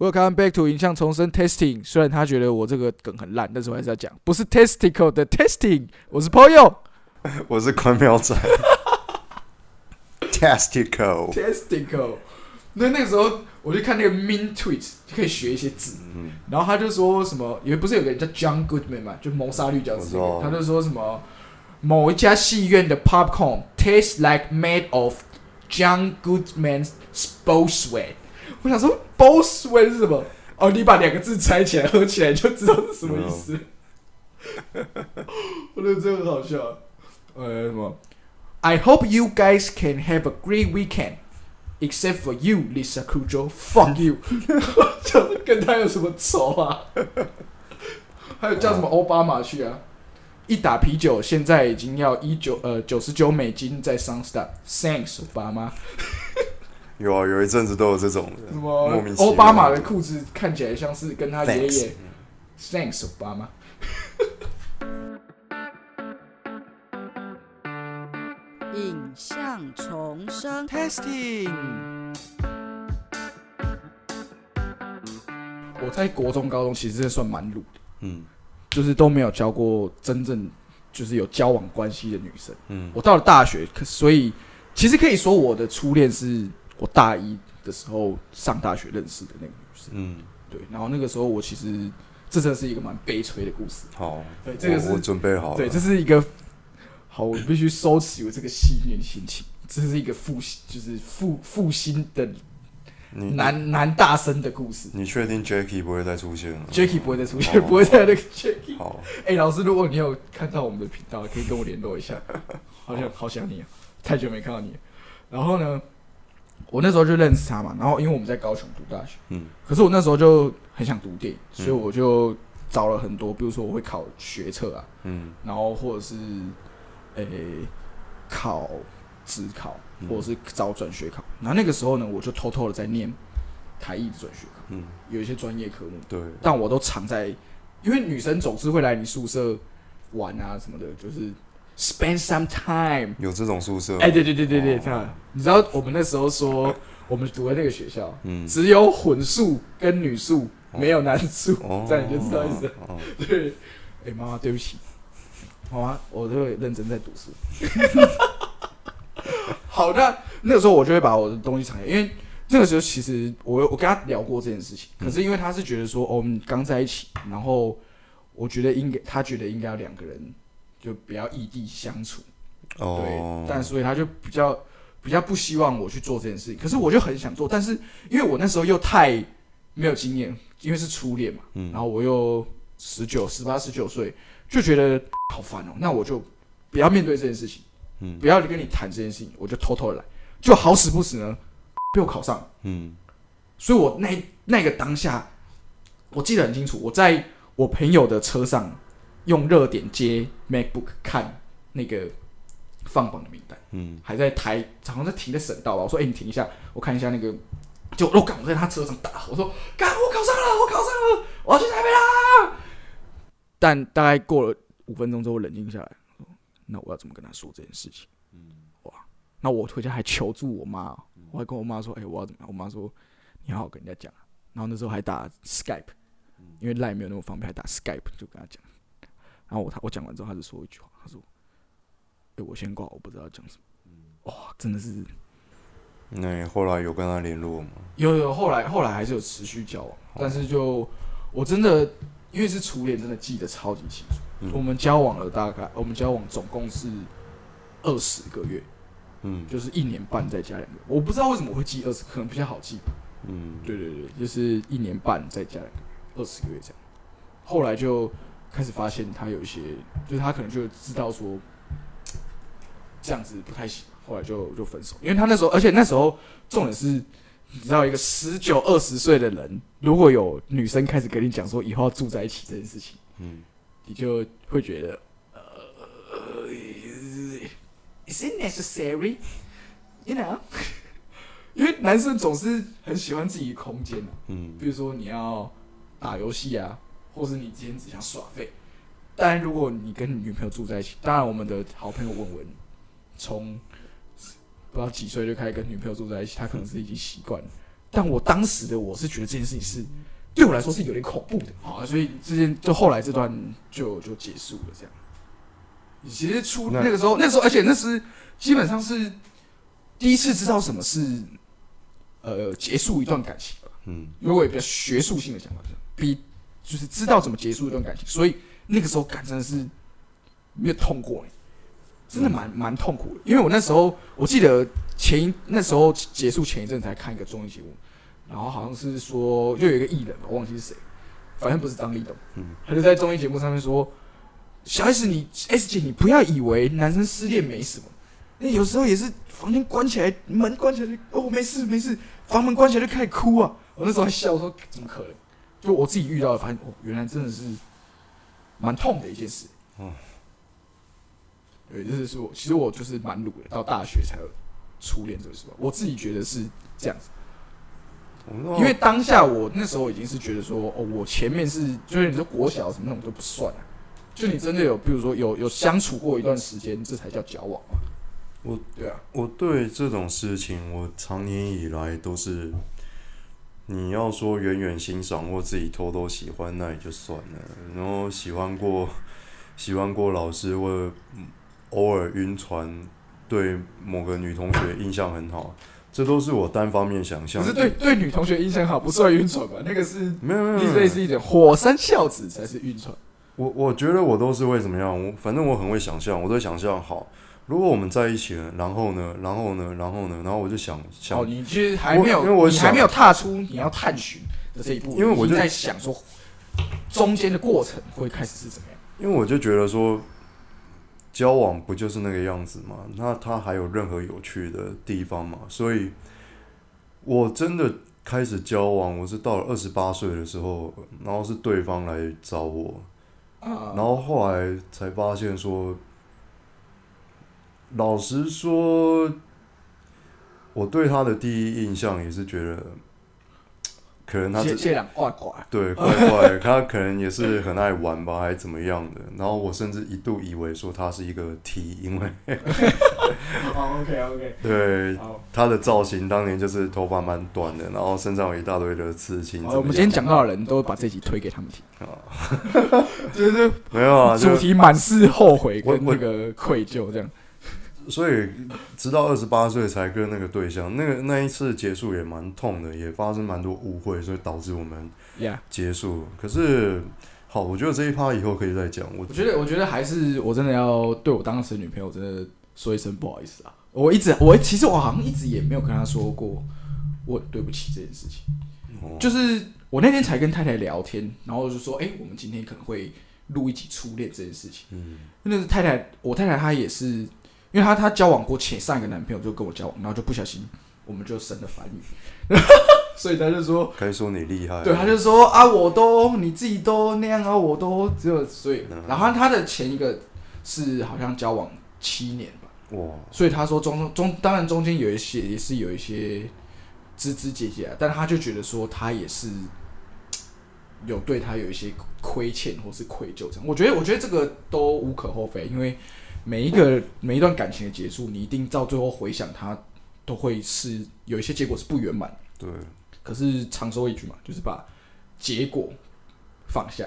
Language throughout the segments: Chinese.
Welcome back to 影像重生 Testing。虽然他觉得我这个梗很烂，但是我还是要讲，不是 Testicle 的 Testing，我是 Poyo。我是关苗仔，Testicle，Testicle。那那个时候我就看那个 Min Tweet 就可以学一些字，嗯，然后他就说什么，因为不是有个人叫 John Goodman 嘛，就谋杀绿饺子那个，我知道他就说什么某一家戏院的 popcorn tastes like made of John Goodman's sports sweat。我想说 sports sweat 是什么？哦，你把两个字拆起来合起来就知道是什么意思。我觉得这个很好笑。呃，什么？I hope you guys can have a great weekend. Except for you, Lisa Kudrow. Fuck you. 就是跟他有什么仇啊？还有叫什么奥巴马去啊？一打啤酒现在已经要一九呃九十九美金在 Sunstart。Thanks，奥巴马。有啊，有一阵子都有这种的什么莫名其妙奥巴马的裤子看起来像是跟他爷爷。Thanks，奥巴马。影像重生。Testing。我在国中、高中其实算蛮鲁的，嗯就是都没有交过真正就是有交往关系的女生。嗯我到了大学，可所以其实可以说我的初恋是我大一的时候上大学认识的那个女生。嗯，对，然后那个时候我其实这真的是一个蛮悲催的故事。好，对，这个是我我准备好了，对，这是一个好，我必须收起我这个戏谑的心情。这是一个负，就是负负心的男男大生的故事。你确定 Jackie 不会再出现了 Jacky 不会再出现，哦不会再那个 Jacky。好，哎、老师，如果你有看到我们的频道，可以跟我联络一下。好想好想你啊，太久没看到你了。然后呢，我那时候就认识他嘛。然后因为我们在高雄读大学，嗯。可是我那时候就很想读电影，所以我就找了很多，比如说我会考学测啊，嗯。然后或者是诶、考职考，嗯。或者是找转学考。然后那个时候呢，我就偷偷的在念台艺的转学考，嗯，有一些专业科目，对，但我都藏在，因为女生总是会来你宿舍玩啊什么的，就是 spend some time。有这种宿舍，哎、对对对对对，哦。这样，你知道我们那时候说，我们读的那个学校嗯，只有混宿跟女宿，没有男宿，哦，这样你就知道意思。对，哎、妈妈，对不起，妈妈，我都会认真在读书。好，那那个时候我就会把我的东西藏起来，因为那个时候其实我我跟他聊过这件事情，可是因为他是觉得说，哦，我们刚在一起，然后我觉得应该，他觉得应该要两个人就不要异地相处，对，哦，但所以他就比较比较不希望我去做这件事情，可是我就很想做，但是因为我那时候又太没有经验，因为是初恋嘛，嗯。然后我又十九、十八、十九岁，就觉得好烦哦，那我就不要面对这件事情，嗯。不要跟你谈这件事情，我就偷偷的来，就好死不死呢，被我考上了，嗯。所以我那那个当下，我记得很清楚，我在我朋友的车上用热点接 MacBook 看那个放榜的名单。嗯还在台，好像在停在省道吧。我说：“哎、你停一下，我看一下那个。”就我赶我在他车上打，我说：“干，我考上了，我考上了，我要去台北啦！”但大概过了五分钟之后，我冷静下来，：“那我要怎么跟他说这件事情？”嗯哇，那我回家还求助我妈，我还跟我妈说：“哎、我要怎么样？”我妈说：“你好好跟人家讲。”然后那时候还打 Skype，因为 Line 没有那么方便，还打 Skype 就跟他讲。然后我他我讲完之后，他就说一句话，他说：“哎、我先挂，我不知道讲什么。”哇，真的是那你后来有跟他联络吗？有有后来后来还是有持续交往，但是就我真的因为是初恋，真的记得超级清楚。嗯我们交往了大概，我们交往总共是二十个月，嗯就是一年半再加两个。我不知道为什么会记二十，可能比较好记。嗯对对对，就是一年半再加两个月，二十个月这样。后来就开始发现他有一些，就是他可能就知道说这样子不太行，后来就就分手。因为他那时候，而且那时候重点是，你知道一个十九二十岁的人，如果有女生开始跟你讲说以后要住在一起这件事情，嗯你就会觉得，呃，is it necessary? You know？因为男生总是很喜欢自己的空间啊，嗯比如说你要打游戏啊，或是你今天只想耍废。但如果你跟你女朋友住在一起，当然我们的好朋友文文，从不知道几岁就开始跟女朋友住在一起，他可能是已经习惯了。但我当时的我是觉得这件事情是对我来说是有点恐怖的啊，所以这件就后来这段就就结束了这样。其实初那那个时候，那时候而且那是基本上是第一次知道什么是呃结束一段感情吧。嗯，因为我也比较学术性的讲法，是比就是知道怎么结束一段感情，所以那个时候感真的是没有痛过、欸，真的蛮蛮痛苦的。因为我那时候我记得前一那时候结束前一阵才看一个综艺节目，然后好像是说又有一个艺人，我忘记是谁，反正不是张立东，嗯他就在综艺节目上面说：“小 S 你 S 姐你不要以为男生失恋没什么，那有时候也是房间关起来，门关起来就哦没事没事，房门关起来就开始哭啊。”我那时候还笑我说：“怎么可能？”就我自己遇到的，发现哦，原来真的是蛮痛的一件事。哦对，就是我其实我就是蛮鲁的，到大学才有初恋这个时候，我自己觉得是这样子。因为当下我那时候已经是觉得说，哦，我前面是就是你说国小什么那种都不算啊，就你真的有，比如说有有相处过一段时间，这才叫交往嘛。我对啊，我对这种事情，我长年以来都是，你要说远远欣赏或自己偷偷喜欢，那也就算了。然后喜欢过，喜欢过老师或偶尔晕船，对某个女同学印象很好，这都是我单方面想象可是。对对女同学印象好，不算晕船吧？那个是没有没有没有类似一点火山孝子才是晕船。我我觉得我都是会怎么样？我反正我很会想象，我都想象好。如果我们在一起了，然后呢，然后呢，然后呢，然后我就想想哦，你其实还没有，因为我想你还没有踏出你要探寻的这一步，因为我就在想说中间的过程会开始是怎么样。因为我就觉得说，交往不就是那个样子吗？那他还有任何有趣的地方吗？所以，我真的开始交往，我是到了二十八岁的时候，然后是对方来找我，啊然后后来才发现说，老实说，我对他的第一印象也是觉得，可能他是这这两怪怪，对，怪怪的，他可能也是很爱玩吧，还是怎么样的。然后我甚至一度以为说他是一个 T，因为 好，OK OK，对。他的造型当年就是头发蛮短的，然后身上有一大堆的刺青。我们今天讲到的人都把这集推给他们听，啊，就是没有啊，主题满是后悔跟那个愧疚这样。所以直到二十八岁才跟那个对象，那个那一次结束也蛮痛的，也发生蛮多误会，所以导致我们呀、结束。可是好，我觉得这一趴以后可以再讲。我我觉得，我觉得还是我真的要对我当时的女朋友真的说一声不好意思啊！我一直，我其实我好像一直也没有跟她说过我对不起这件事情。哦就是我那天才跟太太聊天，然后就说，哎、我们今天可能会录一集初恋这件事情。嗯那是太太，我太太她也是，因为她她交往过前上一个男朋友就跟我交往，然后就不小心我们就生了反女，所以她就说，该说你厉害。对，她就说啊，我都你自己都那样啊，我都只有所以嗯，然后她的前一个是好像交往七年吧，哇，所以她说中中当然中间有一些也是有一些枝枝节节啊，但她就觉得说她也是有对他有一些亏欠或是愧疚这样。我觉得我觉得这个都无可厚非，因为每一个每一段感情的结束，你一定到最后回想它都会是有一些结果是不圆满的。对，可是常说一句嘛，就是把结果放下，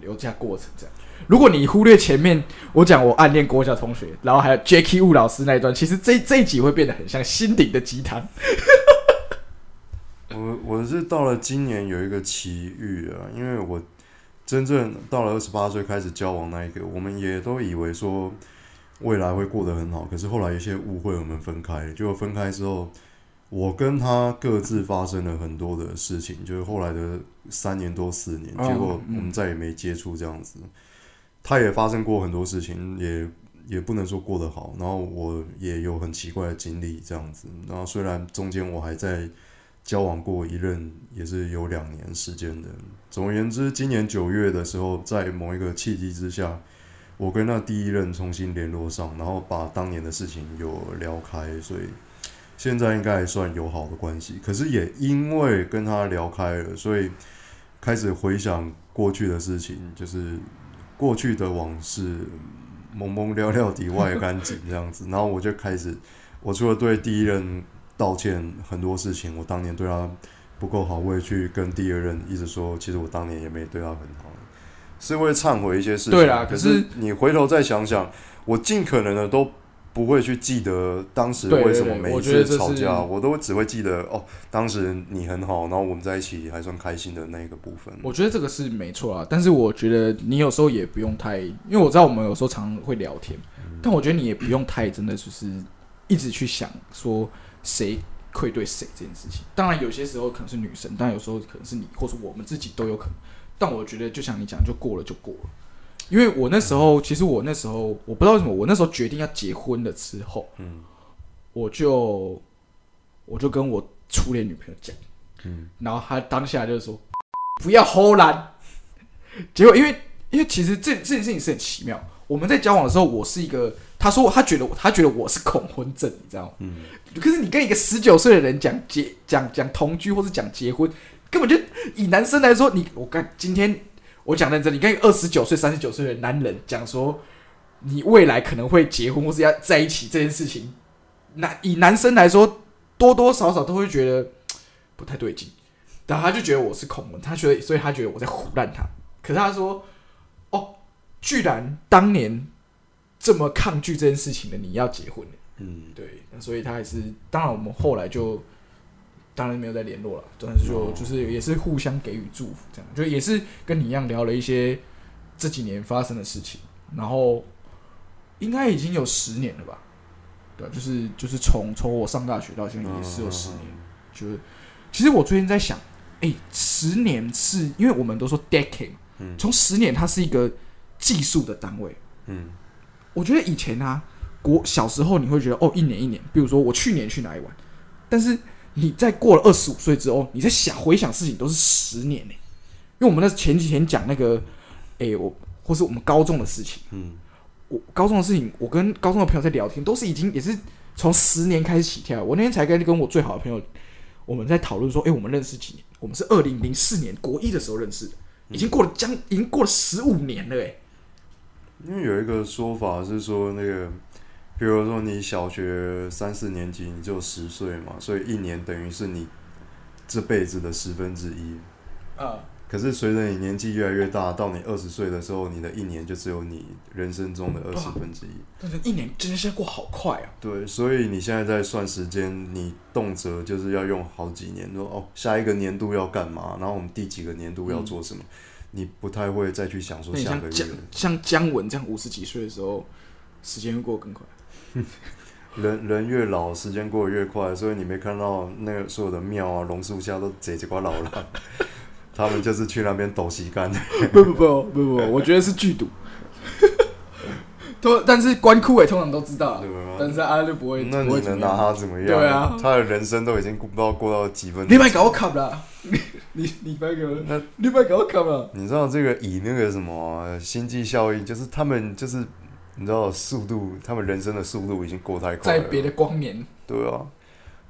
留下过程这样。如果你忽略前面我讲我暗恋国小同学，然后还有 Jackie Wu 老师那一段，其实这这一集会变得很像心灵的鸡汤。我我是到了今年有一个奇遇啊，因为我真正到了二十八岁开始交往那一个，我们也都以为说未来会过得很好，可是后来一些误会，我们分开了。结果分开之后，我跟他各自发生了很多的事情，就是后来的三年多四年，结果我们再也没接触这样子。他也发生过很多事情，也也不能说过得好，然后我也有很奇怪的经历这样子。然后虽然中间我还在交往过一任，也是有两年时间的。总而言之，今年九月的时候，在某一个契机之下，我跟那第一任重新联络上，然后把当年的事情有聊开，所以现在应该还算友好的关系。可是也因为跟他聊开了，所以开始回想过去的事情，就是过去的往事，蒙蒙寥寥底外干净这样子。然后我就开始，我除了对第一任道歉很多事情，我当年对他不够好，我也去跟第二任一直说，其实我当年也没对他很好，是会忏悔一些事情。对啦可可是你回头再想想，我尽可能的都不会去记得当时为什么对每一次吵架，我都只会记得哦，当时你很好，然后我们在一起还算开心的那个部分。我觉得这个是没错啊，但是我觉得你有时候也不用太，因为我知道我们有时候常常会聊天，但我觉得你也不用太真的就是一直去想说谁愧对谁这件事情。当然有些时候可能是女生，但有时候可能是你，或是我们自己都有可能。但我觉得就像你讲，就过了就过了。因为我那时候，其实我那时候我不知道为什么，我那时候决定要结婚了之后，嗯我就我就跟我初恋女朋友讲。嗯然后她当下就是说不要齁懒。结果因为因为其实这这件事情是很奇妙。我们在交往的时候，我是一个，他说他觉得我他觉得我是恐婚症，你知道吗？嗯，可是你跟一个十九岁的人讲结讲讲同居或是讲结婚，根本就以男生来说，你我看今天我讲认真，你跟一个二十九岁、三十九岁的男人讲说你未来可能会结婚或是要在一起这件事情，男以男生来说，多多少少都会觉得不太对劲。然后他就觉得我是恐婚，他觉得，所以他觉得我在胡乱他。可是他说，哦，居然当年这么抗拒这件事情的你要结婚了。嗯对，所以他还是，当然我们后来就当然没有再联络了，但是就哦。就是也是互相给予祝福，这样就也是跟你一样聊了一些这几年发生的事情，然后应该已经有十年了吧？对，就是就是从从我上大学到现在也是有十年，就是其实我最近在想，哎、十年是因为我们都说 decade，嘛嗯。从十年它是一个计数的单位，嗯。我觉得以前啊，国小时候你会觉得哦，一年一年，比如说我去年去哪里玩，但是你在过了二十五岁之后，你在想回想事情都是十年呢、因为我们那前几天讲那个，诶，我或是我们高中的事情，嗯我高中的事情，我跟高中的朋友在聊天，都是已经也是从十年开始起跳。我那天才跟跟我最好的朋友，我们在讨论说，诶，我们认识几年？我们是二零零四年国一的时候认识的，已经过了将已经过了十五年了、诶。因为有一个说法是说，那个，比如说你小学三四年级，你就十岁嘛，所以一年等于是你这辈子的十分之一。啊、可是随着你年纪越来越大，到你二十岁的时候，你的一年就只有你人生中的二十分之一。但是一年真的现在过好快啊！对，所以你现在在算时间，你动辄就是要用好几年，说哦，下一个年度要干嘛，然后我们第几个年度要做什么，你不太会再去想说下个月像姜。像姜文这样五十几岁的时候，时间会过得更快。人 人越老，时间过得越快，所以你没看到那个所有的庙啊、榕树下都贼几瓜老了，他们就是去那边抖旗杆。不不不不不，我觉得是剧毒。都但是关枯伟通常都知道但是阿就不会。那你能拿他怎么样？对啊他的人生都已经不知道过到几分。你别搞我卡了！你你你别给我，那你别搞我卡了。你知道这个以那个什么啊星际效应，就是他们就是你知道速度，他们人生的速度已经过太快了。在别的光年，对啊，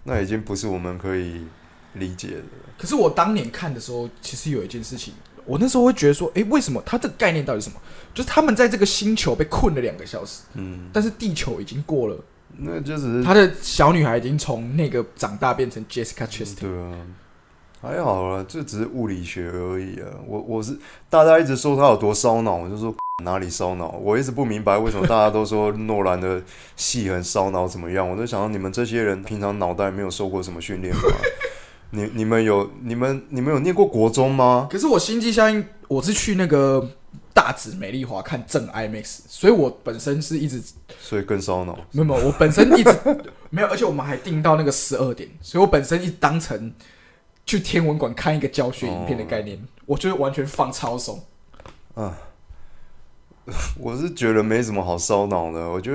那已经不是我们可以理解的。可是我当年看的时候，其实有一件事情，我那时候会觉得说，诶，为什么他这个概念到底是什么？就是他们在这个星球被困了两个小时，嗯，但是地球已经过了，那就只是他的小女孩已经从那个长大变成 Jessica Chastain。对啊，还好啦，这只是物理学而已啊。我我是大家一直说他有多烧脑，我就说哪里烧脑。我一直不明白为什么大家都说诺兰的戏很烧脑，怎么样？我就想到你们这些人平常脑袋没有受过什么训练吗？你你们有你们你们有念过国中吗？可是我心机相应，我是去那个大直美丽华看正 IMAX，所以我本身是一直所以更烧脑。没有没有，我本身一直 没有，而且我们还定到那个十二点，所以我本身一直当成去天文馆看一个教学影片的概念，我就是完全放超松。我是觉得没什么好烧脑的，我觉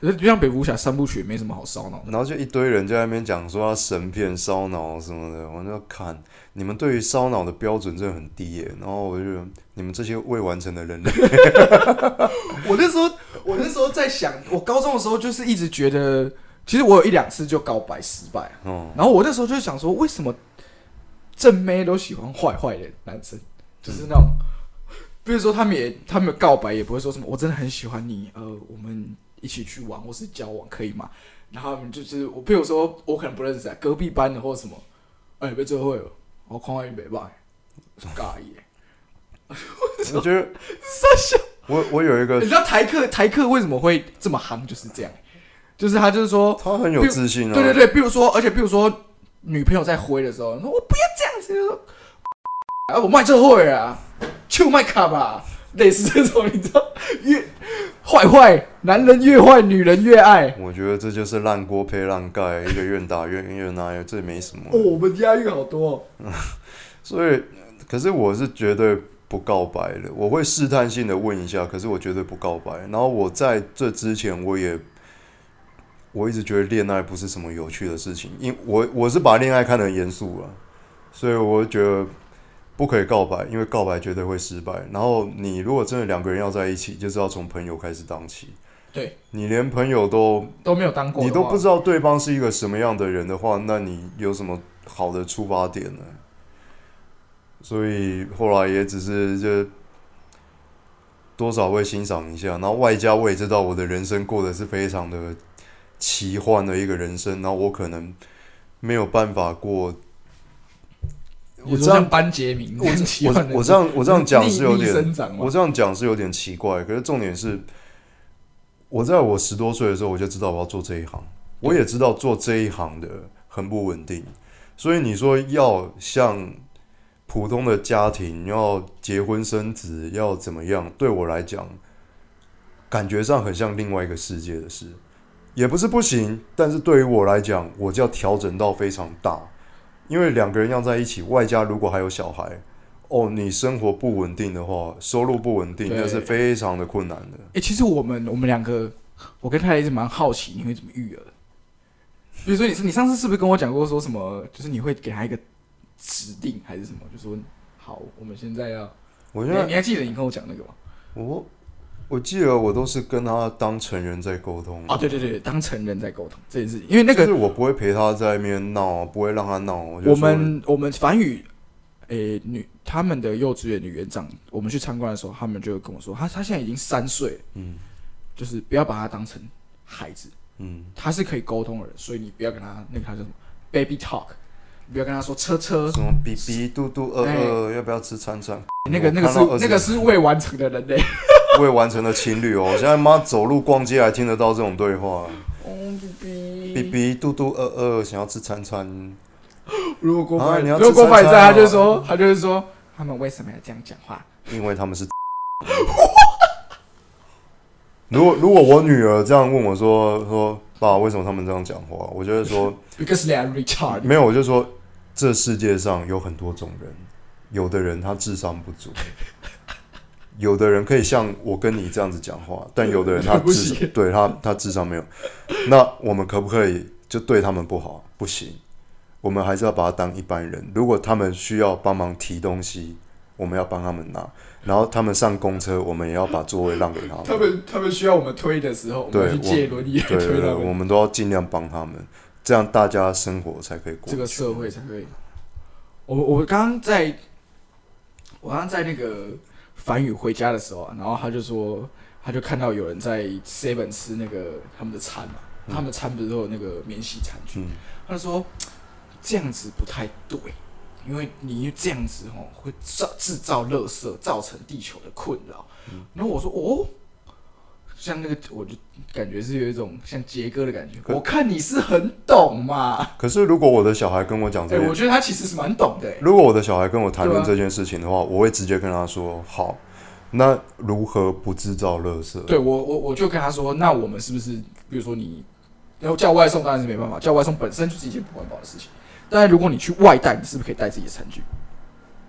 得，就像蝙蝠侠三部曲，没什么好烧脑的。然后就一堆人在那边讲说他神片烧脑什么的，我就看你们对于烧脑的标准真的很低耶。然后我就觉得你们这些未完成的人类，我那时候，我那时候在想，我高中的时候就是一直觉得，其实我有一两次就告白失败，嗯，然后我那时候就想说，为什么正妹都喜欢坏坏的男生？就是那种，比如说他们也他们告白也不会说什么，我真的很喜欢你，呃，我们一起去玩或是交往可以吗？然后他们就是我，比如说我可能不认识啊，隔壁班的或者什么，哎、被追会了，我看完没办，是尬意耶。我觉得傻笑。我我有一个你知道台客台客为什么会这么夯？就是这样，就是他就是说，他很有自信啊，对对对，比如说，而且比如说女朋友在挥的时候，说我不要这样子，就说 啊我卖这会啊，就卖卡吧，类似这种，你知道，越坏坏，男人越坏，女人越爱。我觉得这就是烂锅配烂盖，一个愿打愿愿挨，这没什么。哦，我们押韵好多、哦。所以，可是我是绝对不告白的，我会试探性的问一下，可是我绝对不告白。然后我在这之前，我也我一直觉得恋爱不是什么有趣的事情，因我我是把恋爱看得很严肃了，所以我觉得不可以告白，因为告白绝对会失败。然后你如果真的两个人要在一起，就是要从朋友开始当起。对你连朋友都都没有当过，你都不知道对方是一个什么样的人的话，那你有什么好的出发点呢？所以后来也只是就多少会欣赏一下，然后外加我也知道我的人生过得是非常的奇幻的一个人生，然后我可能没有办法过。我这样班杰明，我我我这样我这样讲是有点我这样讲是有点奇怪，可是重点是，我在我十多岁的时候我就知道我要做这一行，我也知道做这一行的很不稳定，所以你说要像普通的家庭要结婚生子要怎么样，对我来讲，感觉上很像另外一个世界的事，也不是不行，但是对于我来讲，我就要调整到非常大，因为两个人要在一起，外加如果还有小孩。哦，你生活不稳定的话，收入不稳定，那是非常的困难的。哎、其实我们我们两个，我跟太太一直蛮好奇你会怎么育儿。比如说你是你上次是不是跟我讲过说什么？就是你会给他一个指定还是什么？就说好，我们现在要，你我现在你还记得你跟我讲那个吗？我我记得我都是跟他当成人在沟通。啊，对对对，当成人在沟通这件事情，因为那个就是我不会陪他在外面闹，不会让他闹。我们我们反语，诶、女他们的幼稚园女园长，我们去参观的时候，他们就跟我说，他他现在已经三岁，嗯。就是不要把他当成孩子，嗯，他是可以沟通的人，所以你不要跟他那个他叫什么 baby talk，你不要跟他说车车，什么比比嘟嘟二二，要不要吃餐餐？那个那个是那个是未完成的人类。未完成的情侣哦，我现在妈走路逛街还听得到这种对话。哦，B，baby，比嘟嘟二二，想要吃餐餐。如果郭啊你要如果郭帆在，他就说他就是说他们为什么要这样讲话？因为他们是。如果如果我女儿这样问我说说爸，为什么他们这样讲话？我就会说 Because they are retarded。没有，我就说这世界上有很多种人，有的人他智商不足，有的人可以像我跟你这样子讲话，但有的人他智行对他他智商没有。那我们可不可以就对他们不好？不行，我们还是要把他当一般人。如果他们需要帮忙提东西，我们要帮他们拿。然后他们上公车，我们也要把座位让给他们。他们他们需要我们推的时候，我们去借轮椅推他们。我们都要尽量帮他们，这样大家生活才可以过。这个社会才可以。我我刚刚在，我刚刚在那个梵宇回家的时候啊，然后他就说，他就看到有人在 Seven 吃那个他们的餐嘛，他们的餐不是都有那个免洗餐具，嗯，他就说这样子不太对，因为你这样子哦会造制造垃圾，造成地球的困扰。然后我说哦。像那个，我就感觉是有一种像杰哥的感觉。我看你是很懂嘛，可是如果我的小孩跟我讲哎、这件我觉得他其实是蛮懂的、欸。如果我的小孩跟我谈论这件事情的话，我会直接跟他说：好，那如何不制造垃圾？对我，我我就跟他说，那我们是不是，比如说你，然后叫外送当然是没办法，叫外送本身就是一件不环保的事情。但是如果你去外带，你是不是可以带自己的餐具？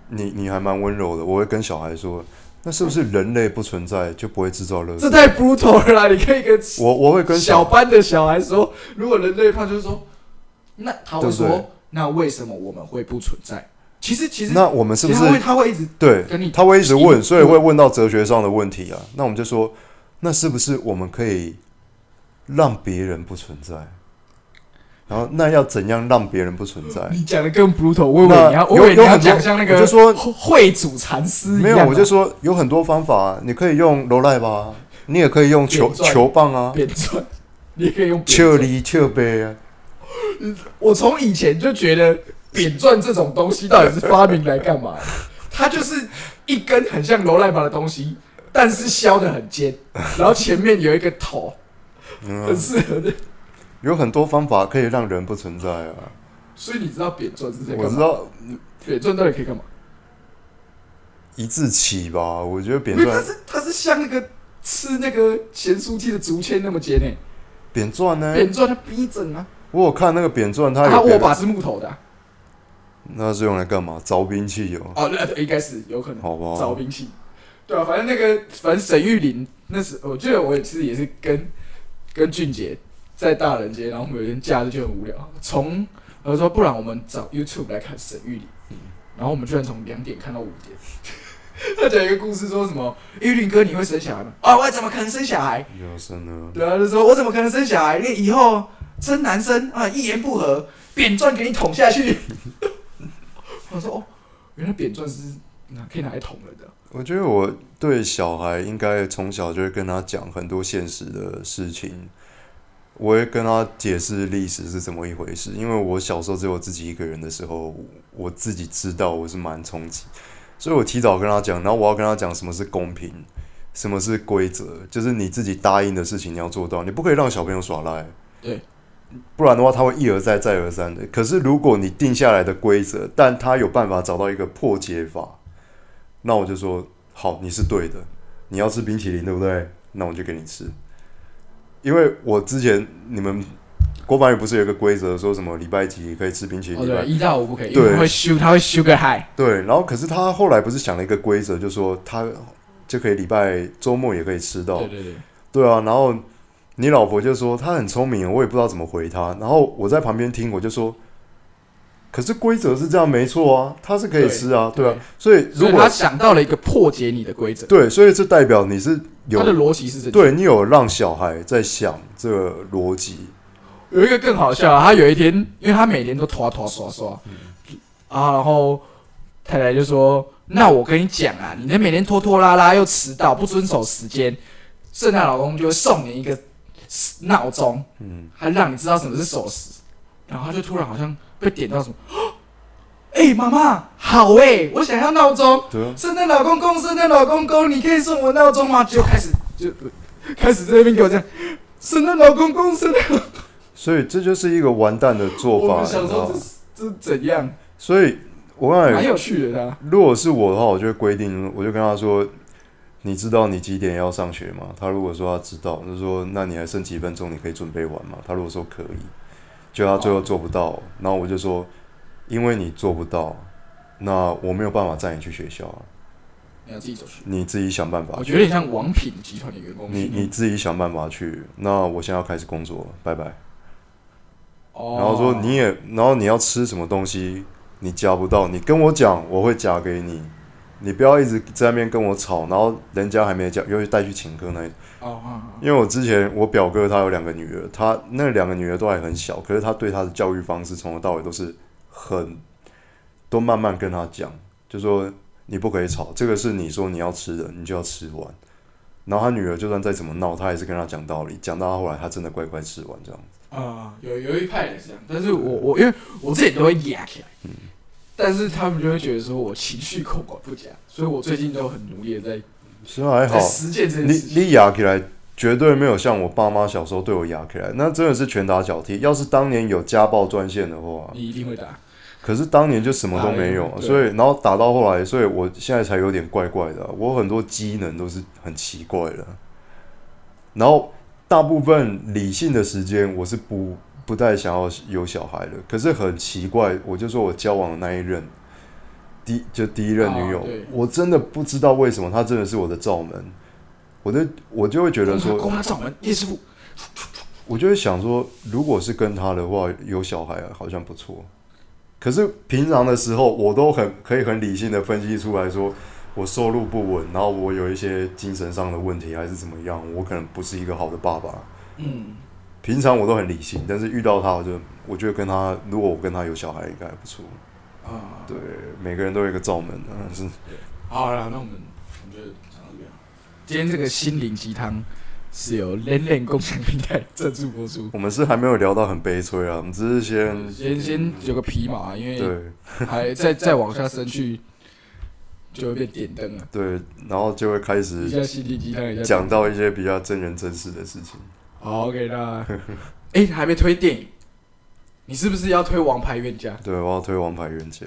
你你还蛮温柔的。我会跟小孩说：那是不是人类不存在就不会制造垃圾？这太 brutal 了啦！你可以跟我我会跟小小班的小孩说，如果人类怕，就是说，那他会说，对不对那为什么我们会不存在？其实其实那我们是不其实他会他会一直对跟你他会一直问，所以会问到哲学上的问题啊？那我们就说，那是不是我们可以让别人不存在？然后那要怎样让别人不存在？你讲的更 brutal，我以为你要，我有以为你要讲像那个我就说会主禅师一没有，我就说有很多方法、啊，你可以用罗赖吧，你也可以用球球棒啊，扁钻，你也可以用扁球钻梨球杯啊，我从以前就觉得扁钻这种东西到底是发明来干嘛？它就是一根很像罗赖马的东西，但是削的很尖，然后前面有一个头，很嗯，适合的。有很多方法可以让人不存在啊。所以你知道扁钻是在干嘛？我知道扁钻到底可以干嘛？一字起吧，我觉得扁因为它是它是像那个吃那个咸酥鸡的竹签那么尖诶、扁钻呢？扁钻它逼整啊，我有看那个扁钻，它它握把是木头的啊、那是用来干嘛？凿兵器哦，哦，那应该是有可能好不好？找兵器。对啊，反正那个反正沈玉林那时，我记得我其实也是跟跟俊杰在大人街，然后我们有一天假日就很无聊，从他说不然我们找 YouTube 来看沈玉琳，然后我们居然从两点看到五点。他讲一个故事，说什么玉林哥你会生小孩吗？啊、我怎么可能生小孩？有生呢？对啊，就说我怎么可能生小孩？你以后生男生啊，一言不合扁钻给你捅下去。我说哦，原来扁钻是拿可以拿来捅人的。我觉得我对小孩应该从小就会跟他讲很多现实的事情，我会跟他解释历史是怎么一回事。因为我小时候只有自己一个人的时候，我自己知道我是蛮冲击，所以我提早跟他讲，然后我要跟他讲什么是公平，什么是规则，就是你自己答应的事情你要做到，你不可以让小朋友耍赖。对。不然的话，他会一而再、再而三的。可是，如果你定下来的规则，但他有办法找到一个破解法，那我就说好，你是对的，你要吃冰淇淋，对不对？那我就给你吃。因为我之前你们国防语不是有一个规则，说什么礼拜几可以吃冰淇淋，哦，礼拜对，一到五不可以，因对为会修，他会修个嗨。对，然后可是他后来不是想了一个规则，就说他就可以礼拜周末也可以吃到对，对对，对啊，然后你老婆就说她很聪明，我也不知道怎么回她。然后我在旁边听，我就说，可是规则是这样没错啊，他是可以吃啊，对啊。所以如果以他想到了一个破解你的规则，对，所以这代表你是有他的逻辑是正确。对你有让小孩在想这个逻辑，有一个更好笑啊，他有一天，因为他每天都拖拖刷刷，啊，然后太太就说：“那我跟你讲啊，你那每天拖拖拉拉又迟到，不遵守时间，圣诞老公就会送你一个闹钟，嗯，还让你知道什么是守时。”然后他就突然好像被点到什么，哎、妈妈，好哎、我想要闹钟。对啊，圣诞老公公，圣诞老公公，你可以送我闹钟吗？就开始就开始在那边给我这样，圣诞老公公，圣诞。所以这就是一个完蛋的做法，我们想你知道这是这是怎样，所以我刚才蛮有趣的他。如果是我的话，我就会规定，我就跟他说，你知道你几点要上学吗？他如果说他知道，就说那你还剩几分钟，你可以准备完吗？他如果说可以，就他最后做不到，然后我就说，因为你做不到，那我没有办法载你去学校啊，你要自己走去。你自己想办法。我觉得有点像王品集团的员工你。你自己想办法去。那我现在要开始工作了，拜拜。哦然后说你也，然后你要吃什么东西，你夹不到，你跟我讲，我会夹给你。你不要一直在那边跟我吵，然后人家还没夹，尤其带去请客那一哦啊，因为我之前我表哥他有两个女儿，他那两个女儿都还很小，可是他对他的教育方式从头到尾都是很，都慢慢跟他讲，就说你不可以吵，这个是你说你要吃的，你就要吃完。然后他女儿就算再怎么闹，他还是跟他讲道理，讲到后来他真的乖乖吃完这样子。啊，有有一派也是这样，但是我我因为我自己都会压起来，但是他们就会觉得说我情绪控管不佳，所以我最近都很努力的在其实还好。在，实践这你件事情。你压起来绝对没有像我爸妈小时候对我压起来，那真的是拳打脚踢。要是当年有家暴专线的话，你一定会打，可是当年就什么都没有，所以然后打到后来，所以我现在才有点怪怪的啊、我很多机能都是很奇怪的，然后大部分理性的时间我是不不太想要有小孩了，可是很奇怪，我就说我交往的那一任，第就第一任女友，哦我真的不知道为什么她真的是我的罩门，我就我就会觉得说，攻他掌门？叶师傅，我就会想说，如果是跟他的话，有小孩啊，好像不错。可是平常的时候，我都很可以很理性的分析出来说，我收入不稳，然后我有一些精神上的问题，还是怎么样，我可能不是一个好的爸爸。嗯，平常我都很理性，但是遇到他，我就我觉得跟他，如果我跟他有小孩，应该还不错。啊，对，每个人都有一个罩门啊，是好了，那我们我们就讲到这边。今天这个心灵鸡汤是由连连共享平台赞助播出。我们是还没有聊到很悲催啊，我们只是先先先有个皮毛啊，因为对还再再往下深去，就会被点灯了。对，然后就会开一始讲到一些比较真人真事的事情。好 OK 那，哎、还没推电影，你是不是要推《王牌冤家》？对，我要推《王牌冤家》，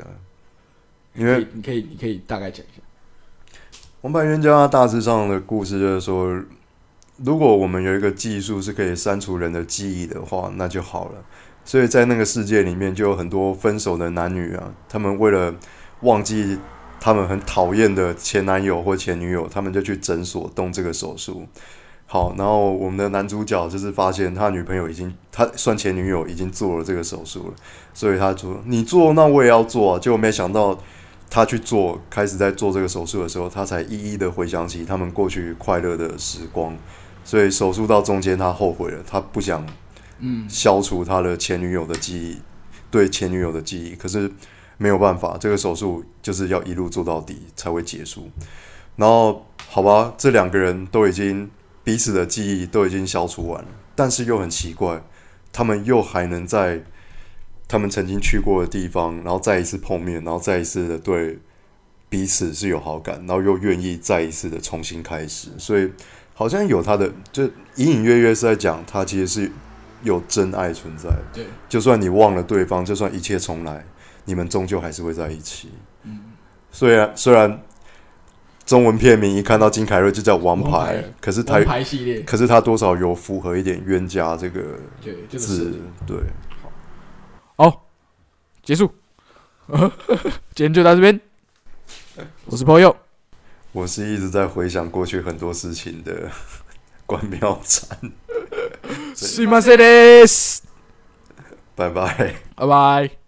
因为你可以你可以大概讲一下。《王牌冤家》大致上的故事就是说，如果我们有一个技术是可以删除人的记忆的话，那就好了。所以在那个世界里面，就有很多分手的男女啊，他们为了忘记他们很讨厌的前男友或前女友，他们就去诊所动这个手术。好，然后我们的男主角就是发现他女朋友已经，他算前女友已经做了这个手术了，所以他说：“你做，那我也要做啊。”结果没想到他去做，开始在做这个手术的时候，他才一一的回想起他们过去快乐的时光。所以手术到中间，他后悔了，他不想嗯，消除他的前女友的记忆，对前女友的记忆。可是没有办法，这个手术就是要一路做到底才会结束。然后，好吧，这两个人都已经彼此的记忆都已经消除完了，但是又很奇怪，他们又还能在他们曾经去过的地方，然后再一次碰面，然后再一次的对彼此是有好感，然后又愿意再一次的重新开始，所以好像有他的，就隐隐约约是在讲他其实是有真爱存在的。对，就算你忘了对方，就算一切重来，你们终究还是会在一起。嗯虽然虽然中文片名一看到金凯瑞就叫王王牌牌，可是他王牌系列，可是他多少有符合一点冤家这个对，这个字是，对。好，结束，今天就到这边。我是朋友，我是一直在回想过去很多事情的关庙禅，すいませんです。拜拜。拜拜。